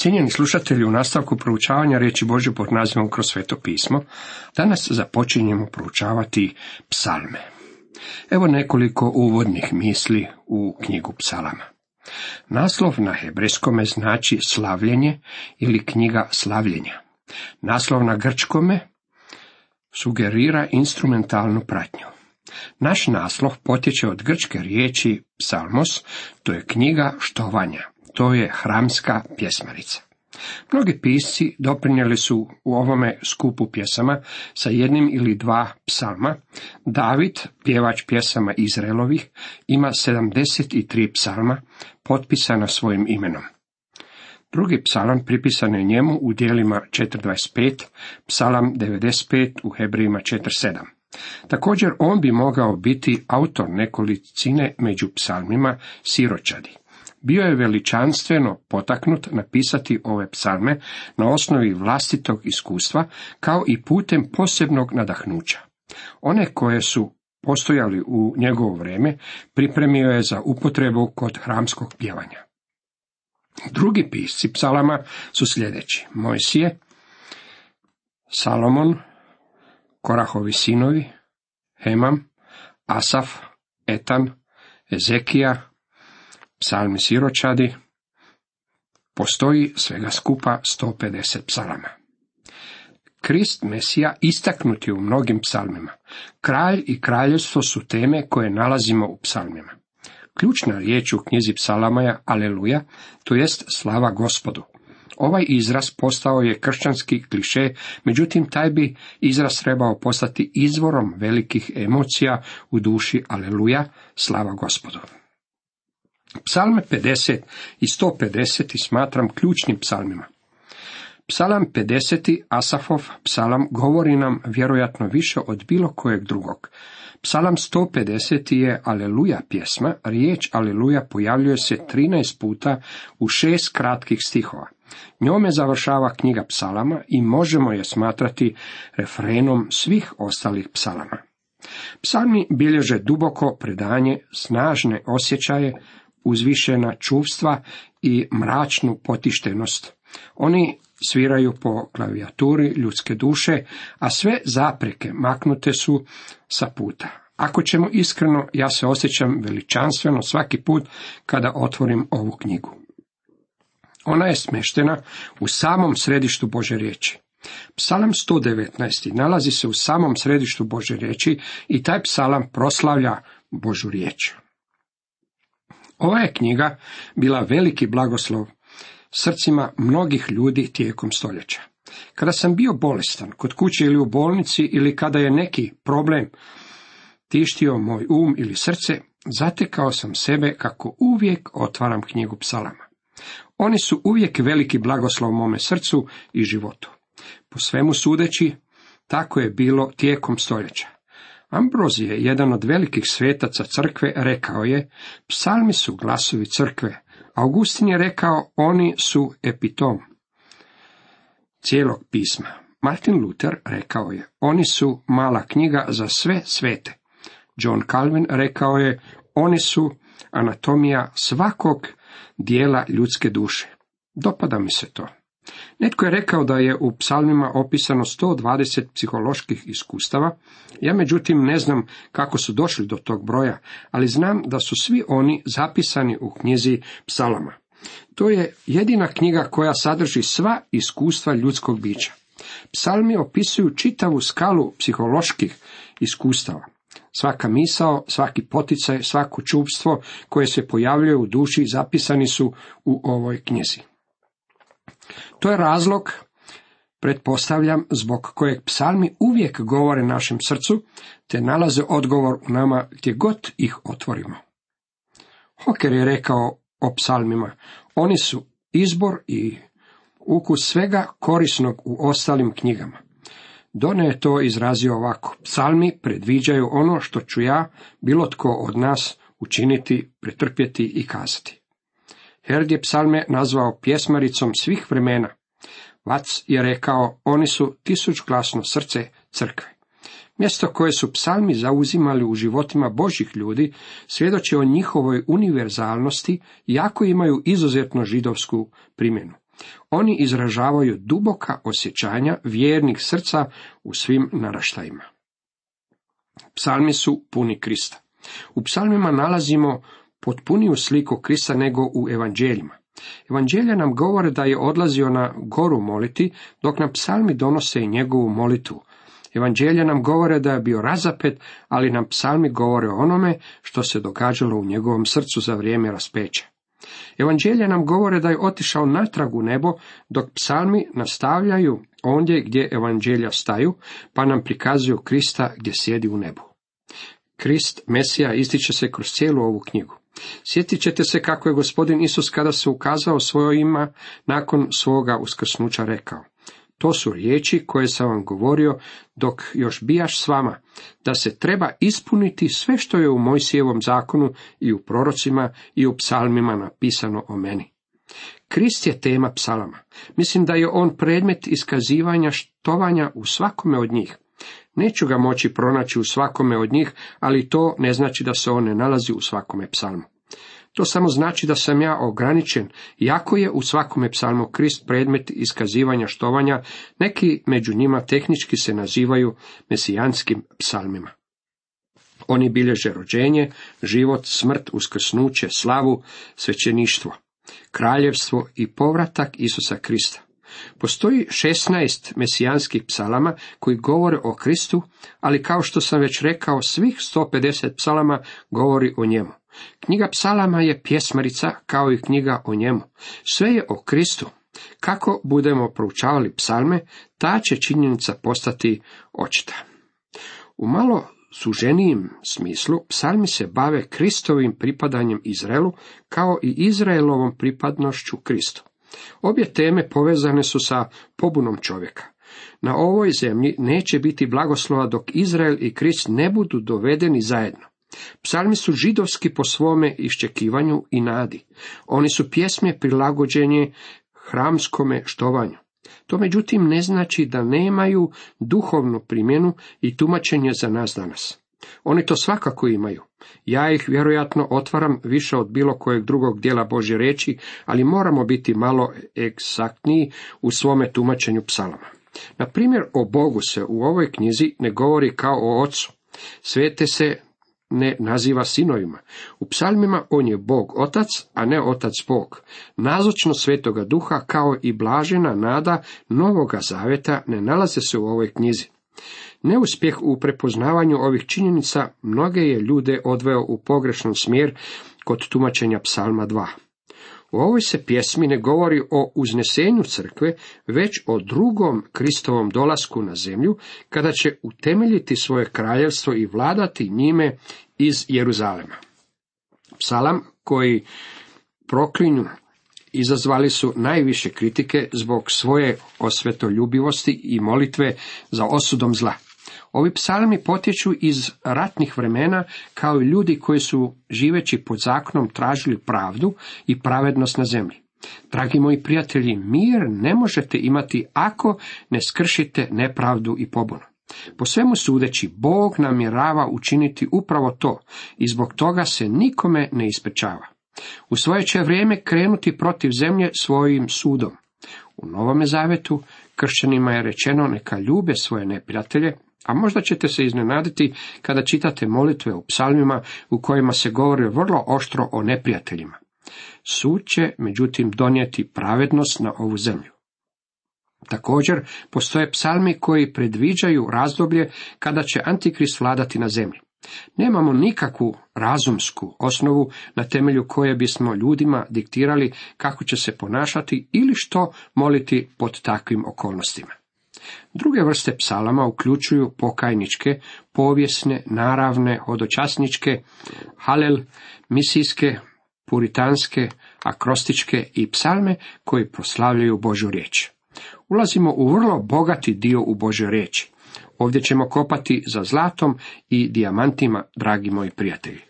Cijenjeni slušatelji, u nastavku proučavanja riječi Božje pod nazivom kroz sveto pismo, danas započinjemo proučavati psalme. Evo nekoliko uvodnih misli u knjigu psalama. Naslov na hebrejskome znači slavljenje ili knjiga slavljenja. Naslov na grčkome sugerira instrumentalnu pratnju. Naš naslov potječe od grčke riječi psalmos, to je knjiga štovanja, to je hramska pjesmarica. Mnogi pisci doprinijeli su u ovome skupu pjesama sa jednim ili dva psalma. David, pjevač pjesama Izraelovih, ima 73 psalma potpisana svojim imenom. Drugi psalam pripisan je njemu u dijelima 4.25, psalam 95 u Hebrijima 4.7. Također on bi mogao biti autor nekolicine među psalmima siročadi. Bio je veličanstveno potaknut napisati ove psalme na osnovi vlastitog iskustva, kao i putem posebnog nadahnuća. One koje su postojali u njegovo vrijeme, pripremio je za upotrebu kod hramskog pjevanja. Drugi pisci psalama su sljedeći. Mojsije, Salomon, Korahovi sinovi, Hemam, Asaf, Etan, Ezekija, psalmi siročadi, postoji svega skupa 150 psalama. Krist Mesija istaknut je u mnogim psalmima. Kralj i kraljevstvo su teme koje nalazimo u psalmima. Ključna riječ u knjizi psalama je aleluja, to jest slava gospodu. Ovaj izraz postao je kršćanski kliše, međutim taj bi izraz trebao postati izvorom velikih emocija u duši aleluja, slava gospodu. Psalme 50 i 150 smatram ključnim psalmima. Psalam 50. Asafov psalam govori nam vjerojatno više od bilo kojeg drugog. Psalam 150. je Aleluja pjesma, riječ Aleluja pojavljuje se 13 puta u šest kratkih stihova. Njome završava knjiga psalama i možemo je smatrati refrenom svih ostalih psalama. Psalmi bilježe duboko predanje, snažne osjećaje, uzvišena čuvstva i mračnu potištenost. Oni sviraju po klavijaturi ljudske duše, a sve zapreke maknute su sa puta. Ako ćemo iskreno, ja se osjećam veličanstveno svaki put kada otvorim ovu knjigu. Ona je smeštena u samom središtu Bože riječi. Psalam 119. nalazi se u samom središtu Bože riječi i taj psalam proslavlja Božu riječ. Ova je knjiga bila veliki blagoslov srcima mnogih ljudi tijekom stoljeća. Kada sam bio bolestan, kod kuće ili u bolnici, ili kada je neki problem tištio moj um ili srce, zatekao sam sebe kako uvijek otvaram knjigu psalama. Oni su uvijek veliki blagoslov mome srcu i životu. Po svemu sudeći, tako je bilo tijekom stoljeća. Ambrozije, jedan od velikih svetaca crkve, rekao je, psalmi su glasovi crkve. Augustin je rekao, oni su epitom cijelog pisma. Martin Luther rekao je, oni su mala knjiga za sve svete. John Calvin rekao je, oni su anatomija svakog dijela ljudske duše. Dopada mi se to. Netko je rekao da je u psalmima opisano 120 psiholoških iskustava, ja međutim ne znam kako su došli do tog broja, ali znam da su svi oni zapisani u knjizi psalama. To je jedina knjiga koja sadrži sva iskustva ljudskog bića. Psalmi opisuju čitavu skalu psiholoških iskustava. Svaka misao, svaki poticaj, svako čupstvo koje se pojavljuje u duši zapisani su u ovoj knjizi. To je razlog, pretpostavljam, zbog kojeg psalmi uvijek govore našem srcu, te nalaze odgovor u nama gdje god ih otvorimo. Hoker je rekao o psalmima, oni su izbor i ukus svega korisnog u ostalim knjigama. Done je to izrazio ovako. Psalmi predviđaju ono što ću ja, bilo tko od nas, učiniti, pretrpjeti i kazati. Herd je psalme nazvao pjesmaricom svih vremena. Vac je rekao, oni su tisućglasno srce crkve. Mjesto koje su psalmi zauzimali u životima Božih ljudi svjedoči o njihovoj univerzalnosti, jako imaju izuzetno židovsku primjenu. Oni izražavaju duboka osjećanja vjernih srca u svim naraštajima. Psalmi su puni Krista. U psalmima nalazimo potpuniju sliku Krista nego u evanđeljima. Evanđelja nam govore da je odlazio na goru moliti, dok nam psalmi donose i njegovu molitu. Evanđelja nam govore da je bio razapet, ali nam psalmi govore o onome što se događalo u njegovom srcu za vrijeme raspeća. Evanđelja nam govore da je otišao natrag u nebo, dok psalmi nastavljaju ondje gdje evanđelja staju, pa nam prikazuju Krista gdje sjedi u nebu. Krist, Mesija, ističe se kroz cijelu ovu knjigu. Sjetit ćete se kako je gospodin Isus kada se ukazao svoje ima nakon svoga uskrsnuća rekao. To su riječi koje sam vam govorio dok još bijaš s vama, da se treba ispuniti sve što je u Mojsijevom zakonu i u prorocima i u psalmima napisano o meni. Krist je tema psalama. Mislim da je on predmet iskazivanja štovanja u svakome od njih. Neću ga moći pronaći u svakome od njih, ali to ne znači da se on ne nalazi u svakome psalmu. To samo znači da sam ja ograničen, iako je u svakome psalmu Krist predmet iskazivanja štovanja, neki među njima tehnički se nazivaju mesijanskim psalmima. Oni bilježe rođenje, život, smrt, uskrsnuće, slavu, svećeništvo, kraljevstvo i povratak Isusa Krista. Postoji 16 mesijanskih psalama koji govore o Kristu, ali kao što sam već rekao, svih 150 psalama govori o njemu. Knjiga psalama je pjesmarica kao i knjiga o njemu. Sve je o Kristu. Kako budemo proučavali psalme, ta će činjenica postati očita. U malo suženijem smislu, psalmi se bave Kristovim pripadanjem Izraelu, kao i Izraelovom pripadnošću Kristu. Obje teme povezane su sa pobunom čovjeka. Na ovoj zemlji neće biti blagoslova dok Izrael i Krist ne budu dovedeni zajedno. Psalmi su židovski po svome iščekivanju i nadi. Oni su pjesme prilagođenje hramskome štovanju. To međutim ne znači da nemaju duhovnu primjenu i tumačenje za nas danas. Oni to svakako imaju. Ja ih vjerojatno otvaram više od bilo kojeg drugog dijela Božje reći, ali moramo biti malo egzaktniji u svome tumačenju psalama. Na primjer, o Bogu se u ovoj knjizi ne govori kao o ocu. Svete se ne naziva sinovima. U psalmima on je Bog otac, a ne otac Bog. Nazočno svetoga duha kao i blažena nada novoga zaveta ne nalaze se u ovoj knjizi. Neuspjeh u prepoznavanju ovih činjenica mnoge je ljude odveo u pogrešan smjer kod tumačenja psalma 2. U ovoj se pjesmi ne govori o uznesenju crkve, već o drugom Kristovom dolasku na zemlju, kada će utemeljiti svoje kraljevstvo i vladati njime iz Jeruzalema. Psalam koji proklinju izazvali su najviše kritike zbog svoje osvetoljubivosti i molitve za osudom zla. Ovi psalmi potječu iz ratnih vremena kao i ljudi koji su živeći pod zakonom tražili pravdu i pravednost na zemlji. Dragi moji prijatelji, mir ne možete imati ako ne skršite nepravdu i pobunu. Po svemu sudeći, Bog namjerava učiniti upravo to i zbog toga se nikome ne ispečava. U svoje će vrijeme krenuti protiv zemlje svojim sudom. U Novome Zavetu kršćanima je rečeno neka ljube svoje neprijatelje, a možda ćete se iznenaditi kada čitate molitve u psalmima u kojima se govori vrlo oštro o neprijateljima. Sud će, međutim, donijeti pravednost na ovu zemlju. Također, postoje psalmi koji predviđaju razdoblje kada će Antikrist vladati na zemlji. Nemamo nikakvu razumsku osnovu na temelju koje bismo ljudima diktirali kako će se ponašati ili što moliti pod takvim okolnostima. Druge vrste psalama uključuju pokajničke, povijesne, naravne, hodočasničke, halel, misijske, puritanske, akrostičke i psalme koji proslavljaju Božju riječ. Ulazimo u vrlo bogati dio u Božoj riječi. Ovdje ćemo kopati za zlatom i dijamantima, dragi moji prijatelji.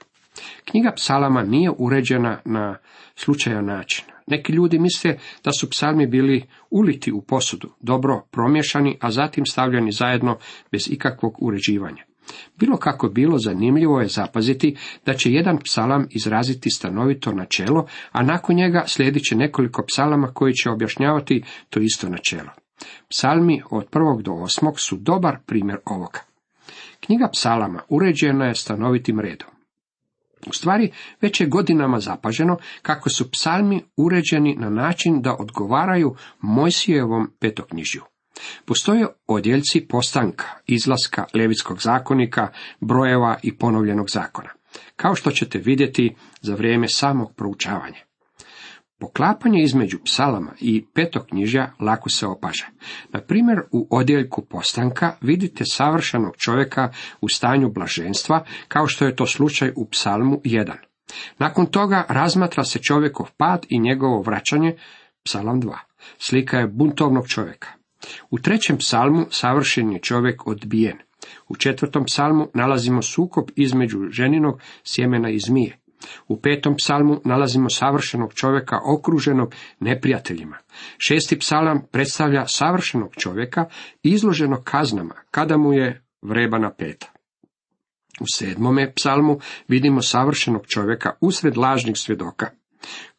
Knjiga psalama nije uređena na slučajan način. Neki ljudi misle da su psalmi bili uliti u posudu, dobro promješani, a zatim stavljani zajedno bez ikakvog uređivanja. Bilo kako bilo, zanimljivo je zapaziti da će jedan psalam izraziti stanovito načelo, a nakon njega slijedit će nekoliko psalama koji će objašnjavati to isto načelo. Psalmi od prvog do osmog su dobar primjer ovoga. Knjiga psalama uređena je stanovitim redom. U stvari, već je godinama zapaženo kako su psalmi uređeni na način da odgovaraju Mojsijevom petoknjižju. Postoje odjeljci postanka, izlaska levitskog zakonika, brojeva i ponovljenog zakona, kao što ćete vidjeti za vrijeme samog proučavanja. Poklapanje između psalama i petoknjižja lako se opaža. Na primjer, u odjeljku postanka vidite savršenog čovjeka u stanju blaženstva, kao što je to slučaj u psalmu 1. Nakon toga razmatra se čovjekov pad i njegovo vraćanje, psalam 2. Slika je buntovnog čovjeka. U trećem psalmu savršen je čovjek odbijen. U četvrtom psalmu nalazimo sukob između ženinog sjemena i zmije. U petom psalmu nalazimo savršenog čovjeka okruženog neprijateljima. Šesti psalam predstavlja savršenog čovjeka izloženog kaznama kada mu je vrebana peta. U sedmome psalmu vidimo savršenog čovjeka usred lažnih svjedoka.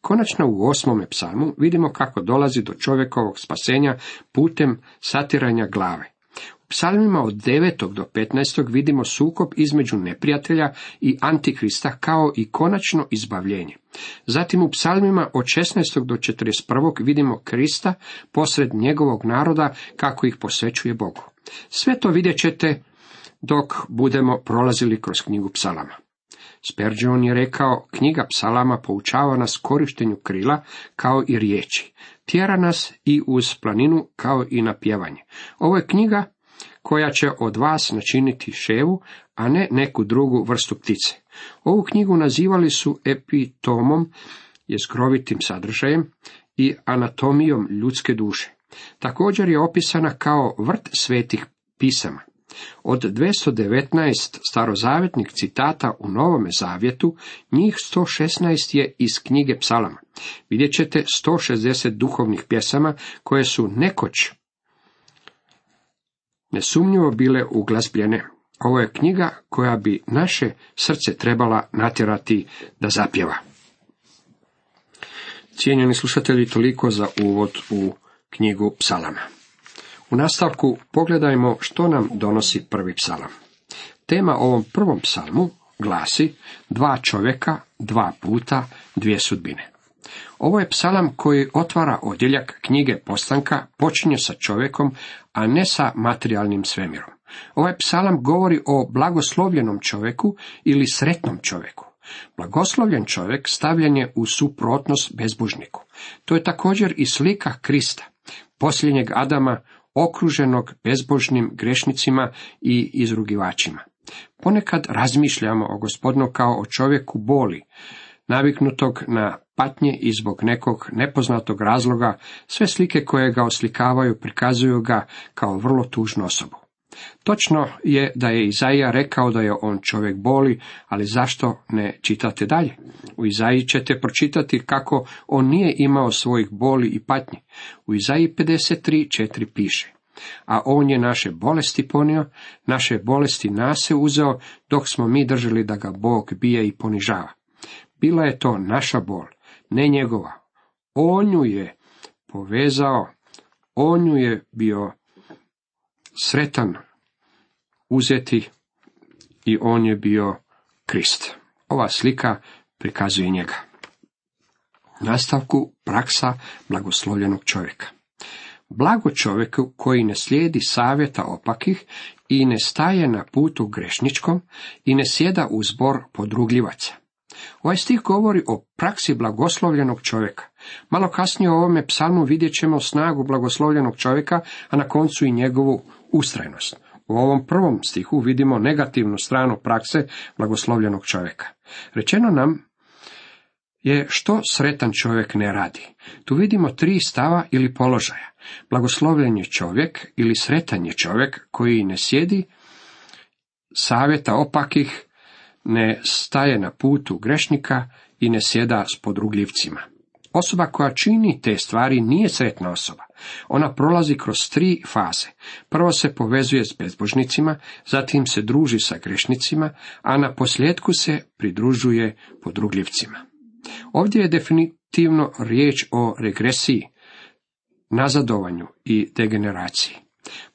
Konačno u osmome psalmu vidimo kako dolazi do čovjekovog spasenja putem satiranja glave. Psalmima od 9. do 15. vidimo sukob između neprijatelja i antikrista kao i konačno izbavljenje. Zatim u psalmima od 16. do 41. vidimo Krista posred njegovog naroda kako ih posvećuje Bogu. Sve to vidjet ćete dok budemo prolazili kroz knjigu psalama. Spurgeon je rekao, knjiga psalama poučava nas korištenju krila kao i riječi. Tjera nas i uz planinu kao i na pjevanje. Ovo je knjiga koja će od vas načiniti ševu, a ne neku drugu vrstu ptice. Ovu knjigu nazivali su epitomom, jezgrovitim sadržajem i anatomijom ljudske duše. Također je opisana kao vrt svetih pisama. Od 219 starozavetnih citata u Novome zavjetu, njih 116 je iz knjige psalama. Vidjet ćete 160 duhovnih pjesama koje su nekoć nesumnjivo bile uglazbljene. Ovo je knjiga koja bi naše srce trebala natjerati da zapjeva. Cijenjeni slušatelji, toliko za uvod u knjigu psalama. U nastavku pogledajmo što nam donosi prvi psalam. Tema ovom prvom psalmu glasi dva čovjeka, dva puta, dvije sudbine. Ovo je psalam koji otvara odjeljak knjige postanka, počinje sa čovjekom, a ne sa materijalnim svemirom. Ovaj psalam govori o blagoslovljenom čovjeku ili sretnom čovjeku. Blagoslovljen čovjek stavljen je u suprotnost bezbožniku. To je također i slika Krista, posljednjeg Adama okruženog bezbožnim grešnicima i izrugivačima. Ponekad razmišljamo o gospodinu kao o čovjeku boli, naviknutog na patnje i zbog nekog nepoznatog razloga, sve slike koje ga oslikavaju prikazuju ga kao vrlo tužnu osobu. Točno je da je Izaija rekao da je on čovjek boli, ali zašto ne čitate dalje? U Izaiji ćete pročitati kako on nije imao svojih boli i patnji. U Izaiji 53.4 piše. A on je naše bolesti ponio, naše bolesti nase uzeo, dok smo mi držali da ga Bog bije i ponižava. Bila je to naša bol, ne njegova. On ju je povezao, on ju je bio sretan uzeti i on je bio Krist. Ova slika prikazuje njega. Nastavku praksa blagoslovljenog čovjeka. Blago čovjeku koji ne slijedi savjeta opakih i ne staje na putu grešničkom i ne sjeda u zbor podrugljivaca. Ovaj stih govori o praksi blagoslovljenog čovjeka. Malo kasnije u ovome psalmu vidjet ćemo snagu blagoslovljenog čovjeka, a na koncu i njegovu ustrajnost. U ovom prvom stihu vidimo negativnu stranu prakse blagoslovljenog čovjeka. Rečeno nam je što sretan čovjek ne radi. Tu vidimo tri stava ili položaja. Blagoslovljen je čovjek ili sretan je čovjek koji ne sjedi savjeta opakih, ne staje na putu grešnika i ne sjeda s podrugljivcima. Osoba koja čini te stvari nije sretna osoba. Ona prolazi kroz tri faze. Prvo se povezuje s bezbožnicima, zatim se druži sa grešnicima, a na posljedku se pridružuje podrugljivcima. Ovdje je definitivno riječ o regresiji, nazadovanju i degeneraciji.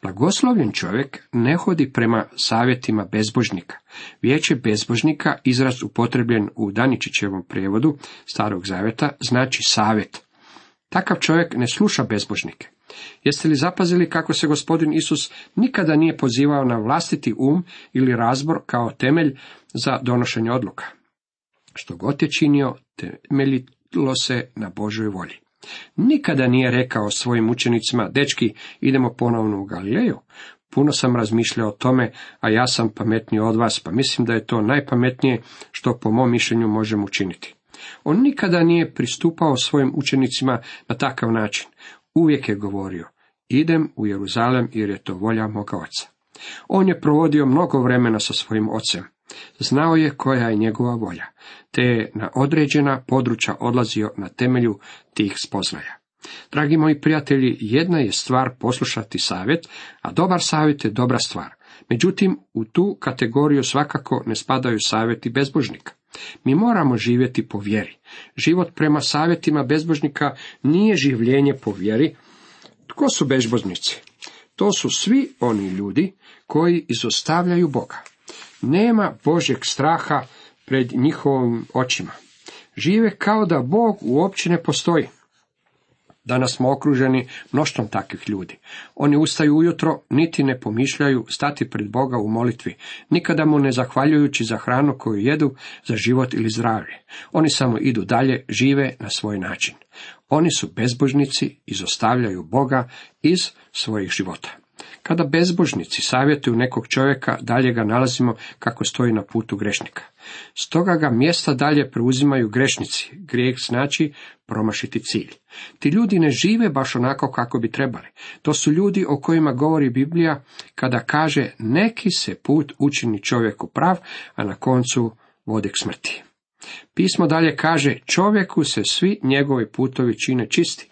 Blagoslovljen čovjek ne hodi prema savjetima bezbožnika. Vijeće bezbožnika, izraz upotrebljen u Daničićevom prijevodu starog zaveta, znači savjet. Takav čovjek ne sluša bezbožnike. Jeste li zapazili kako se gospodin Isus nikada nije pozivao na vlastiti um ili razbor kao temelj za donošenje odluka? Što god je činio, temeljilo se na Božoj volji. Nikada nije rekao svojim učenicima, dečki, idemo ponovno u Galileju. Puno sam razmišljao o tome, a ja sam pametniji od vas, pa mislim da je to najpametnije što po mom mišljenju možemo učiniti. On nikada nije pristupao svojim učenicima na takav način. Uvijek je govorio, idem u Jeruzalem jer je to volja moga oca. On je provodio mnogo vremena sa svojim ocem. Znao je koja je njegova volja, te je na određena područja odlazio na temelju tih spoznaja. Dragi moji prijatelji, jedna je stvar poslušati savjet, a dobar savjet je dobra stvar. Međutim, u tu kategoriju svakako ne spadaju savjeti bezbožnika. Mi moramo živjeti po vjeri. Život prema savjetima bezbožnika nije življenje po vjeri. Tko su bezbožnici? To su svi oni ljudi koji izostavljaju Boga. Nema Božeg straha pred njihovim očima. Žive kao da Bog uopće ne postoji. Danas smo okruženi mnoštvom takvih ljudi. Oni ustaju ujutro, niti ne pomišljaju stati pred Boga u molitvi, nikada mu ne zahvaljujući za hranu koju jedu, za život ili zdravlje. Oni samo idu dalje, žive na svoj način. Oni su bezbožnici, izostavljaju Boga iz svojih života. Kada bezbožnici savjetuju nekog čovjeka, dalje ga nalazimo kako stoji na putu grešnika. Stoga ga mjesta dalje preuzimaju grešnici. Grijeh znači promašiti cilj. Ti ljudi ne žive baš onako kako bi trebali. To su ljudi o kojima govori Biblija kada kaže neki se put učini čovjeku prav, a na koncu vodi k smrti. Pismo dalje kaže čovjeku se svi njegovi putovi čine čisti.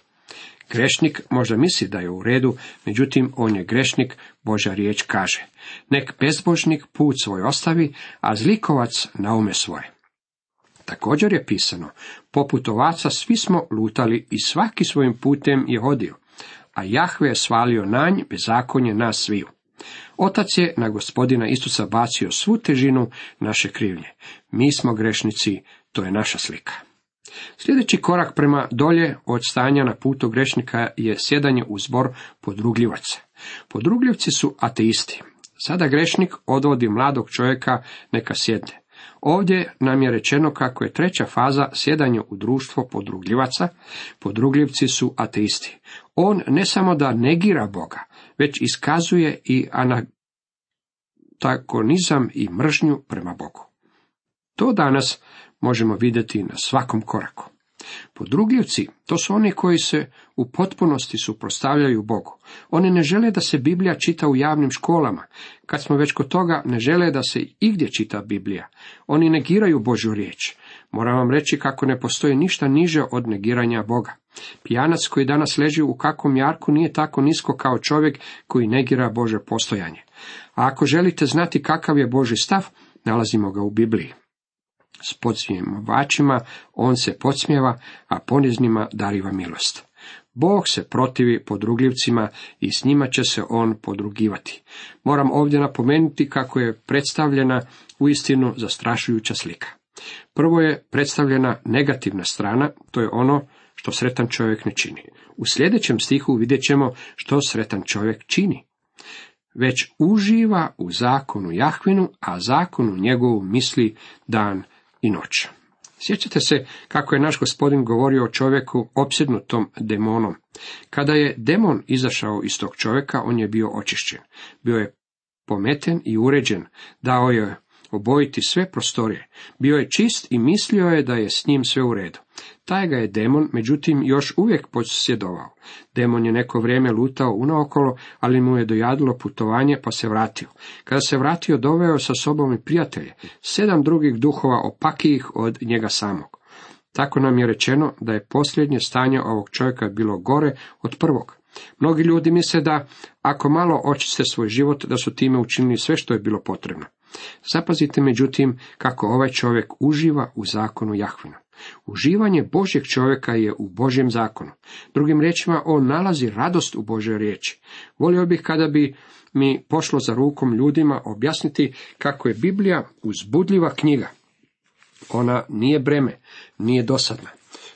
Grešnik možda misli da je u redu, međutim on je grešnik, Boža riječ kaže. Nek bezbožnik put svoj ostavi, a zlikovac naume svoje. Također je pisano, poput ovaca svi smo lutali i svaki svojim putem je hodio, a Jahve je svalio nanj bezakonje nas sviju. Otac je na gospodina Isusa bacio svu težinu naše krivnje. Mi smo grešnici, to je naša slika. Sljedeći korak prema dolje od stanja na putu grešnika je sjedanje u zbor podrugljivaca. Podrugljivci su ateisti. Sada grešnik odvodi mladog čovjeka neka sjedne. Ovdje nam je rečeno kako je treća faza sjedanje u društvo podrugljivaca. Podrugljivci su ateisti. On ne samo da negira Boga, već iskazuje i antagonizam i mržnju prema Bogu. To danas možemo vidjeti na svakom koraku. Podrugljivci, to su oni koji se u potpunosti suprostavljaju Bogu. Oni ne žele da se Biblija čita u javnim školama. Kad smo već kod toga, ne žele da se igdje čita Biblija. Oni negiraju Božju riječ. Moram vam reći kako ne postoji ništa niže od negiranja Boga. Pijanac koji danas leži u kakvom jarku nije tako nisko kao čovjek koji negira Bože postojanje. A ako želite znati kakav je Boži stav, nalazimo ga u Bibliji. S podsmjevačima on se podsmjeva, a poniznima dariva milost. Bog se protivi podrugljivcima i s njima će se on podrugivati. Moram ovdje napomenuti kako je predstavljena uistinu zastrašujuća slika. Prvo je predstavljena negativna strana, to je ono što sretan čovjek ne čini. U sljedećem stihu vidjet ćemo što sretan čovjek čini. Već uživa u zakonu Jahvinu, a zakonu njegovu misli dan i noć. Sjećate se kako je naš gospodin govorio o čovjeku opsjednutom demonom. Kada je demon izašao iz tog čovjeka, on je bio očišćen. Bio je pometen i uređen, dao je obojiti sve prostorije. Bio je čist i mislio je da je s njim sve u redu. Taj ga je demon, međutim, još uvijek posjedovao. Demon je neko vrijeme lutao unaokolo, ali mu je dojadilo putovanje, pa se vratio. Kada se vratio, doveo sa sobom i prijatelje, sedam drugih duhova opakijih od njega samog. Tako nam je rečeno da je posljednje stanje ovog čovjeka bilo gore od prvog. Mnogi ljudi misle da ako malo očiste svoj život, da su time učinili sve što je bilo potrebno. Zapazite međutim kako ovaj čovjek uživa u zakonu Jahvina. Uživanje Božjeg čovjeka je u Božjem zakonu. Drugim riječima, on nalazi radost u Božoj riječi. Volio bih kada bi mi pošlo za rukom ljudima objasniti kako je Biblija uzbudljiva knjiga. Ona nije breme, nije dosadna.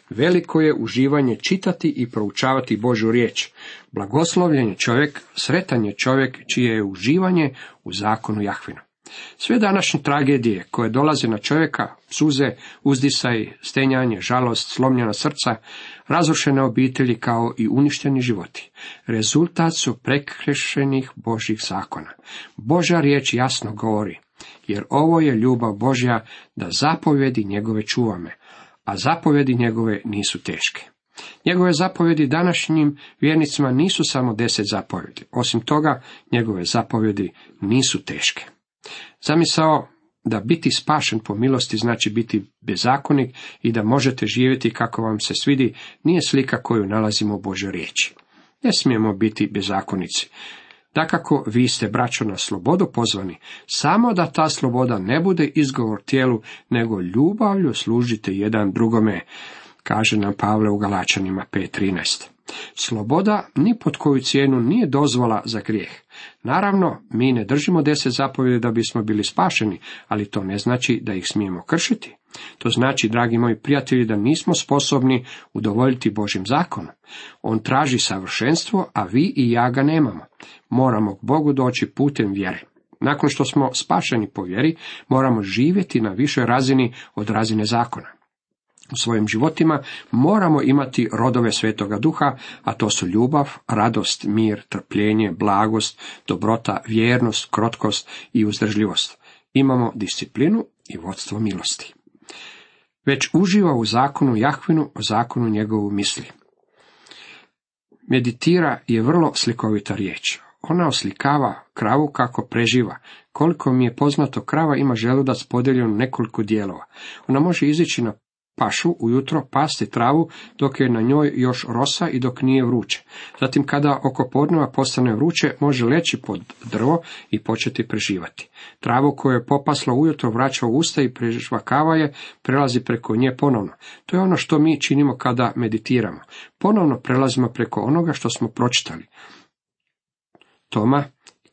Veliko je uživanje čitati i proučavati Božju riječ. Blagoslovljen je čovjek, sretan je čovjek čije je uživanje u zakonu Jahvina. Sve današnje tragedije koje dolaze na čovjeka, suze, uzdisaj, stenjanje, žalost, slomljena srca, razrušene obitelji kao i uništeni životi. Rezultat su prekršenih Božih zakona. Božja riječ jasno govori, jer ovo je ljubav Božja da zapovjedi njegove čuvame, a zapovjedi njegove nisu teške. Njegove zapovjedi današnjim vjernicima nisu samo deset zapovjedi. Osim toga, njegove zapovjedi nisu teške. Zamisao da biti spašen po milosti znači biti bezakonik i da možete živjeti kako vam se svidi, nije slika koju nalazimo u Božoj riječi. Ne smijemo biti bezakonici. Dakako, vi ste, braćo, na slobodu pozvani, samo da ta sloboda ne bude izgovor tijelu, nego ljubavlju služite jedan drugome, kaže nam Pavle u Galačanima 5.13. Sloboda ni pod koju cijenu nije dozvola za grijeh. Naravno, mi ne držimo deset zapovjedi da bismo bili spašeni, ali to ne znači da ih smijemo kršiti. To znači, dragi moji prijatelji, da nismo sposobni udovoljiti Božim zakonom. On traži savršenstvo, a vi i ja ga nemamo. Moramo k Bogu doći putem vjere. Nakon što smo spašeni po vjeri, moramo živjeti na višoj razini od razine zakona u svojim životima moramo imati rodove svetoga duha, a to su ljubav, radost, mir, trpljenje, blagost, dobrota, vjernost, krotkost i uzdržljivost. Imamo disciplinu i vodstvo milosti. Već uživa u zakonu Jahvinu, o zakonu njegovu misli. Meditira je vrlo slikovita riječ. Ona oslikava kravu kako preživa. Koliko mi je poznato, krava ima želudac podijeljen u nekoliko dijelova. Ona može izići na pašu ujutro pasti travu dok je na njoj još rosa i dok nije vruće. Zatim kada oko podneva postane vruće može leći pod drvo i početi preživati. Travu koju je popaslo ujutro vraća u usta i prežvakava je, prelazi preko nje ponovno. To je ono što mi činimo kada meditiramo. Ponovno prelazimo preko onoga što smo pročitali. Toma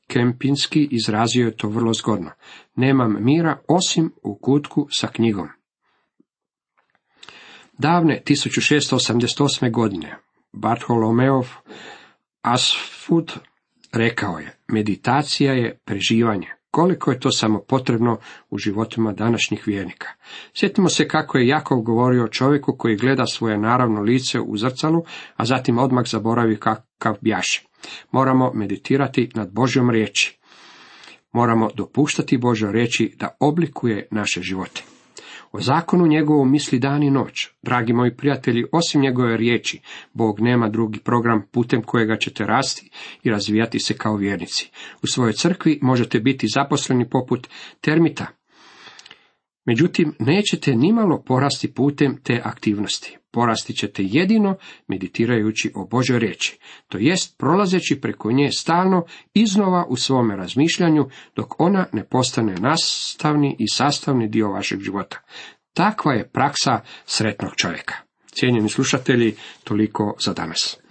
Kempinski izrazio je to vrlo zgodno. Nemam mira osim u kutku sa knjigom. Davne 1688. godine Bartholomeov Asfud rekao je, meditacija je preživanje. Koliko je to samo potrebno u životima današnjih vjernika. Sjetimo se kako je Jakov govorio o čovjeku koji gleda svoje naravno lice u zrcalu, a zatim odmah zaboravi kakav bjaše. Moramo meditirati nad Božjom riječi. Moramo dopuštati Božoj riječi da oblikuje naše živote. O zakonu njegovom misli dan i noć. Dragi moji prijatelji, osim njegove riječi, Bog nema drugi program putem kojega ćete rasti i razvijati se kao vjernici. U svojoj crkvi možete biti zaposleni poput termita, Međutim, nećete nimalo porasti putem te aktivnosti. Porasti ćete jedino meditirajući o Božoj riječi, to jest prolazeći preko nje stalno iznova u svome razmišljanju, dok ona ne postane nastavni i sastavni dio vašeg života. Takva je praksa sretnog čovjeka. Cijenjeni slušatelji, toliko za danas.